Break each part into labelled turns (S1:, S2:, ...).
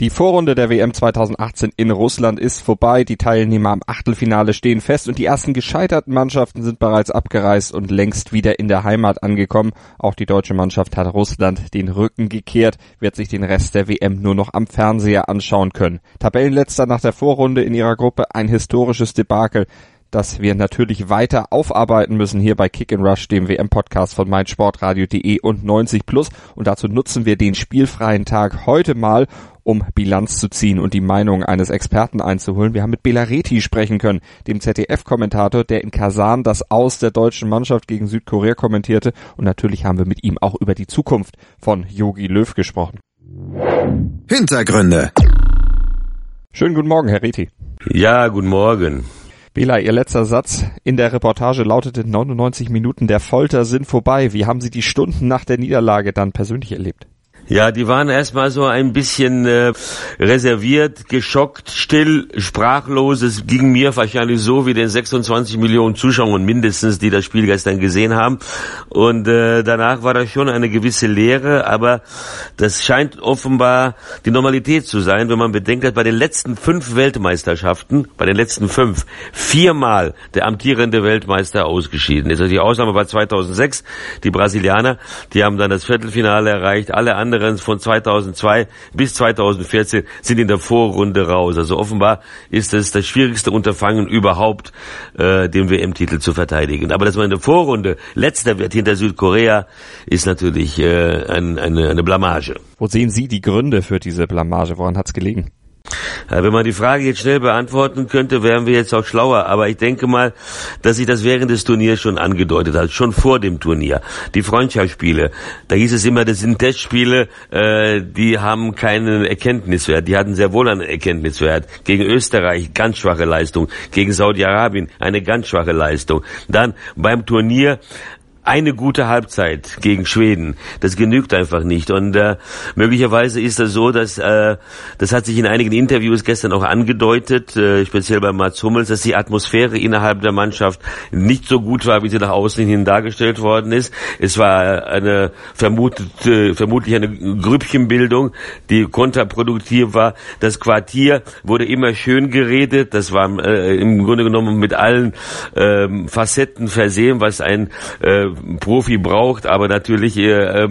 S1: Die Vorrunde der WM 2018 in Russland ist vorbei. Die Teilnehmer am Achtelfinale stehen fest und die ersten gescheiterten Mannschaften sind bereits abgereist und längst wieder in der Heimat angekommen. Auch die deutsche Mannschaft hat Russland den Rücken gekehrt, wird sich den Rest der WM nur noch am Fernseher anschauen können. Tabellenletzter nach der Vorrunde in ihrer Gruppe ein historisches Debakel das wir natürlich weiter aufarbeiten müssen hier bei Kick and Rush, dem WM-Podcast von meinsportradio.de und 90 Plus. Und dazu nutzen wir den spielfreien Tag heute mal, um Bilanz zu ziehen und die Meinung eines Experten einzuholen. Wir haben mit Belareti sprechen können, dem ZDF-Kommentator, der in Kasan das Aus der deutschen Mannschaft gegen Südkorea kommentierte. Und natürlich haben wir mit ihm auch über die Zukunft von Yogi Löw gesprochen.
S2: Hintergründe.
S1: Schönen guten Morgen, Herr Reti.
S3: Ja, guten Morgen.
S1: Bela, Ihr letzter Satz in der Reportage lautete 99 Minuten der Folter sind vorbei. Wie haben Sie die Stunden nach der Niederlage dann persönlich erlebt?
S3: Ja, die waren erstmal so ein bisschen äh, reserviert, geschockt, still, sprachlos. Es ging mir wahrscheinlich so wie den 26 Millionen Zuschauern mindestens, die das Spiel gestern gesehen haben. Und äh, danach war da schon eine gewisse Leere, aber das scheint offenbar die Normalität zu sein, wenn man bedenkt, dass bei den letzten fünf Weltmeisterschaften, bei den letzten fünf, viermal der amtierende Weltmeister ausgeschieden ist. Also die Ausnahme war 2006, die Brasilianer, die haben dann das Viertelfinale erreicht, alle anderen anderen von 2002 bis 2014 sind in der Vorrunde raus. Also offenbar ist es das schwierigste Unterfangen überhaupt, äh, den WM-Titel zu verteidigen. Aber dass man in der Vorrunde letzter wird hinter Südkorea, ist natürlich äh, ein, eine, eine Blamage.
S1: Wo sehen Sie die Gründe für diese Blamage? Woran hat es gelegen?
S3: Wenn man die Frage jetzt schnell beantworten könnte, wären wir jetzt auch schlauer. Aber ich denke mal, dass sich das während des Turniers schon angedeutet hat, schon vor dem Turnier. Die Freundschaftsspiele, da hieß es immer, das sind Testspiele, äh, die haben keinen Erkenntniswert. Die hatten sehr wohl einen Erkenntniswert. Gegen Österreich ganz schwache Leistung, gegen Saudi-Arabien eine ganz schwache Leistung. Dann beim Turnier eine gute Halbzeit gegen Schweden. Das genügt einfach nicht. Und äh, möglicherweise ist das so, dass äh, das hat sich in einigen Interviews gestern auch angedeutet, äh, speziell bei Mats Hummels, dass die Atmosphäre innerhalb der Mannschaft nicht so gut war, wie sie nach außen hin dargestellt worden ist. Es war eine vermutet, äh, vermutlich eine Grüppchenbildung, die kontraproduktiv war. Das Quartier wurde immer schön geredet. Das war äh, im Grunde genommen mit allen äh, Facetten versehen, was ein äh, Profi braucht, aber natürlich äh,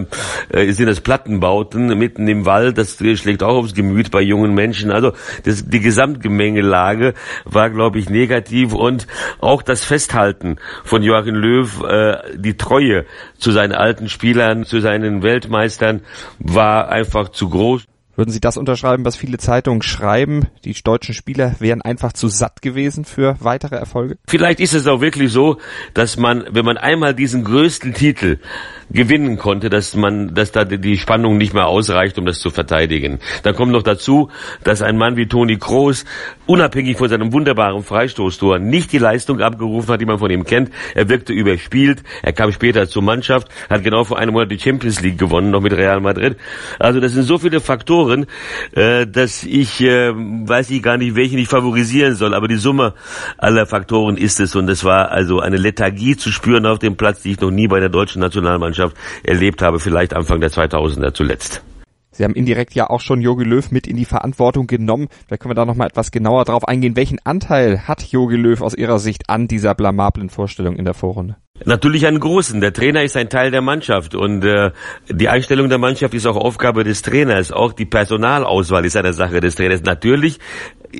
S3: äh, sind das Plattenbauten mitten im Wald, das schlägt auch aufs Gemüt bei jungen Menschen. Also das, die Gesamtgemengelage war, glaube ich, negativ und auch das Festhalten von Joachim Löw, äh, die Treue zu seinen alten Spielern, zu seinen Weltmeistern war einfach zu groß.
S1: Würden Sie das unterschreiben, was viele Zeitungen schreiben? Die deutschen Spieler wären einfach zu satt gewesen für weitere Erfolge?
S3: Vielleicht ist es auch wirklich so, dass man, wenn man einmal diesen größten Titel gewinnen konnte, dass man, dass da die Spannung nicht mehr ausreicht, um das zu verteidigen. Dann kommt noch dazu, dass ein Mann wie Toni Kroos unabhängig von seinem wunderbaren Freistoßtor nicht die Leistung abgerufen hat, die man von ihm kennt. Er wirkte überspielt. Er kam später zur Mannschaft, hat genau vor einem Monat die Champions League gewonnen, noch mit Real Madrid. Also das sind so viele Faktoren, äh, dass ich äh, weiß ich gar nicht, welchen ich favorisieren soll. Aber die Summe aller Faktoren ist es und es war also eine Lethargie zu spüren auf dem Platz, die ich noch nie bei der deutschen Nationalmannschaft Mannschaft erlebt habe, vielleicht Anfang der 2000er zuletzt.
S1: Sie haben indirekt ja auch schon Jogi Löw mit in die Verantwortung genommen. Vielleicht können wir da nochmal etwas genauer drauf eingehen. Welchen Anteil hat Jogi Löw aus Ihrer Sicht an dieser blamablen Vorstellung in der Vorrunde?
S3: Natürlich einen großen. Der Trainer ist ein Teil der Mannschaft und äh, die Einstellung der Mannschaft ist auch Aufgabe des Trainers. Auch die Personalauswahl ist eine Sache des Trainers. Natürlich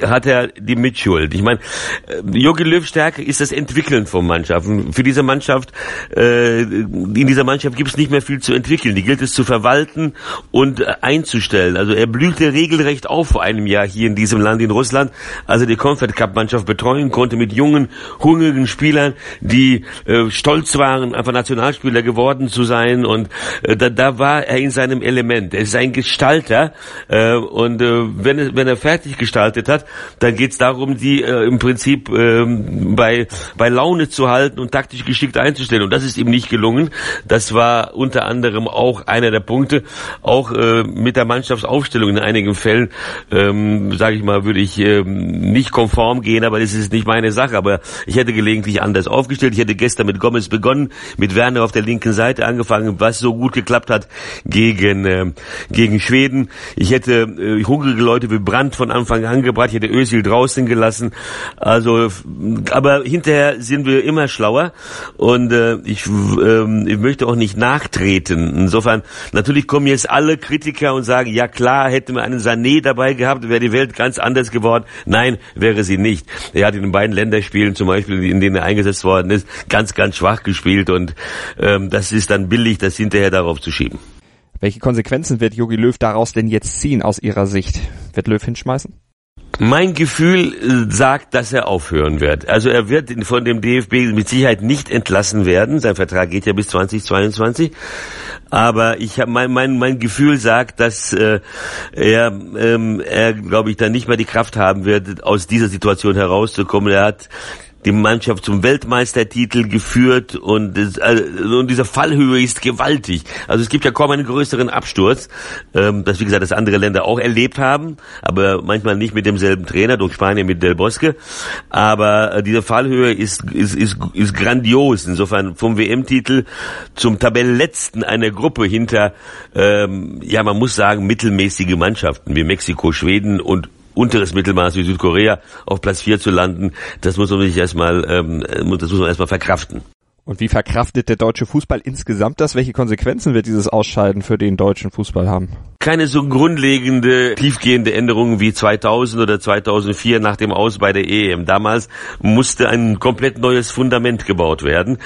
S3: hat er die Mitschuld. Ich meine, äh, Jogi Löw Stärke ist das Entwickeln von Mannschaften. Für diese Mannschaft, äh, in dieser Mannschaft gibt es nicht mehr viel zu entwickeln. Die gilt es zu verwalten und äh, einzustellen. Also er blühte regelrecht auf vor einem Jahr hier in diesem Land in Russland, als er die Comfort Cup Mannschaft betreuen konnte mit jungen, hungrigen Spielern, die äh, stolz waren, einfach Nationalspieler geworden zu sein und äh, da, da war er in seinem Element. Er ist ein Gestalter äh, und äh, wenn, wenn er fertig gestaltet hat, dann geht es darum, die äh, im Prinzip äh, bei, bei Laune zu halten und taktisch geschickt einzustellen und das ist ihm nicht gelungen. Das war unter anderem auch einer der Punkte, auch äh, mit der Mannschaftsaufstellung in einigen Fällen, ähm, sage ich mal, würde ich äh, nicht konform gehen, aber das ist nicht meine Sache. Aber ich hätte gelegentlich anders aufgestellt. Ich hätte gestern mit Gomez begonnen, mit Werner auf der linken Seite angefangen, was so gut geklappt hat gegen äh, gegen Schweden. Ich hätte äh, hungrige Leute wie Brandt von Anfang an gebracht. Ich hätte Özil draußen gelassen. Also, aber hinterher sind wir immer schlauer und äh, ich, äh, ich möchte auch nicht nachtreten. Insofern natürlich kommen jetzt alle Kritiker und sagen, ja klar, hätte man einen Sané dabei gehabt, wäre die Welt ganz anders geworden. Nein, wäre sie nicht. Er hat in den beiden Länderspielen zum Beispiel, in denen er eingesetzt worden ist, ganz, ganz schwach gespielt und ähm, das ist dann billig, das hinterher darauf zu schieben.
S1: Welche Konsequenzen wird Jogi Löw daraus denn jetzt ziehen aus Ihrer Sicht? Wird Löw hinschmeißen?
S3: Mein Gefühl äh, sagt, dass er aufhören wird. Also er wird von dem DFB mit Sicherheit nicht entlassen werden. Sein Vertrag geht ja bis 2022. Aber ich habe mein, mein mein Gefühl sagt, dass äh, er ähm, er glaube ich dann nicht mehr die Kraft haben wird, aus dieser Situation herauszukommen. Er hat die Mannschaft zum Weltmeistertitel geführt und, also, und diese Fallhöhe ist gewaltig. Also es gibt ja kaum einen größeren Absturz, ähm, das wie gesagt, das andere Länder auch erlebt haben, aber manchmal nicht mit demselben Trainer, durch Spanien mit Del Bosque. Aber äh, diese Fallhöhe ist, ist, ist, ist grandios. Insofern vom WM-Titel zum Tabellenletzten einer Gruppe hinter, ähm, ja man muss sagen, mittelmäßige Mannschaften wie Mexiko, Schweden und unteres Mittelmaß wie Südkorea auf Platz 4 zu landen, das muss man sich erstmal, ähm, das muss man erstmal verkraften.
S1: Und wie verkraftet der deutsche Fußball insgesamt das? Welche Konsequenzen wird dieses Ausscheiden für den deutschen Fußball haben?
S3: Keine so grundlegende, tiefgehende Änderungen wie 2000 oder 2004 nach dem Aus bei der EM. Damals musste ein komplett neues Fundament gebaut werden.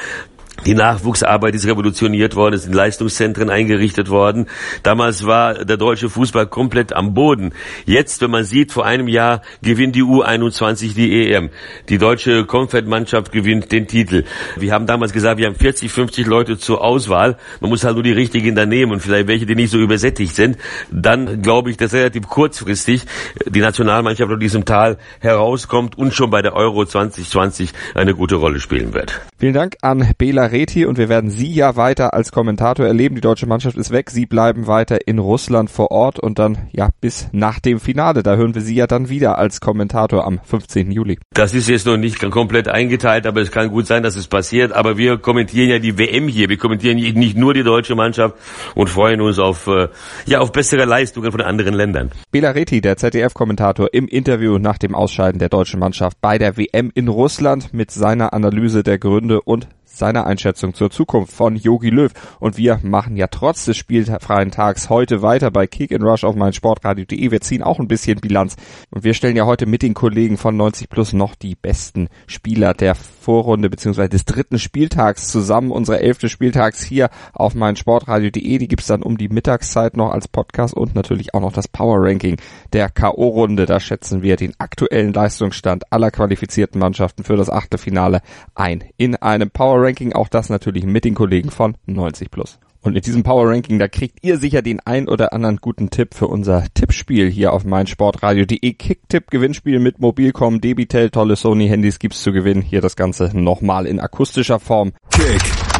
S3: Die Nachwuchsarbeit ist revolutioniert worden, es sind Leistungszentren eingerichtet worden. Damals war der deutsche Fußball komplett am Boden. Jetzt, wenn man sieht, vor einem Jahr gewinnt die U21 die EM. Die deutsche Comfort-Mannschaft gewinnt den Titel. Wir haben damals gesagt, wir haben 40, 50 Leute zur Auswahl. Man muss halt nur die richtigen da nehmen und vielleicht welche, die nicht so übersättigt sind. Dann glaube ich, dass relativ kurzfristig die Nationalmannschaft aus diesem Tal herauskommt und schon bei der Euro 2020 eine gute Rolle spielen wird.
S1: Vielen Dank an Bela Reti und wir werden Sie ja weiter als Kommentator erleben. Die deutsche Mannschaft ist weg. Sie bleiben weiter in Russland vor Ort und dann ja bis nach dem Finale. Da hören wir Sie ja dann wieder als Kommentator am 15. Juli.
S3: Das ist jetzt noch nicht komplett eingeteilt, aber es kann gut sein, dass es passiert. Aber wir kommentieren ja die WM hier. Wir kommentieren nicht nur die deutsche Mannschaft und freuen uns auf, äh, ja, auf bessere Leistungen von anderen Ländern.
S1: Bela Reti, der ZDF-Kommentator im Interview nach dem Ausscheiden der deutschen Mannschaft bei der WM in Russland mit seiner Analyse der Gründe und seiner Einschätzung zur Zukunft von Yogi Löw. Und wir machen ja trotz des spielfreien Tags heute weiter bei Kick and Rush auf meinsportradio.de. Wir ziehen auch ein bisschen Bilanz. Und wir stellen ja heute mit den Kollegen von 90 Plus noch die besten Spieler der Vorrunde bzw. des dritten Spieltags zusammen. Unsere elfte Spieltags hier auf meinsportradio.de. Die gibt's dann um die Mittagszeit noch als Podcast und natürlich auch noch das Power Ranking der K.O.-Runde. Da schätzen wir den aktuellen Leistungsstand aller qualifizierten Mannschaften für das Achtelfinale ein. In einem Power Ranking, auch das natürlich mit den Kollegen von 90 Plus. Und in diesem Power Ranking, da kriegt ihr sicher den ein oder anderen guten Tipp für unser Tippspiel hier auf meinsportradio.de. Kicktipp Gewinnspiel mit Mobilcom, Debitel, tolle Sony Handys gibt's zu gewinnen. Hier das Ganze nochmal in akustischer Form.
S2: Kick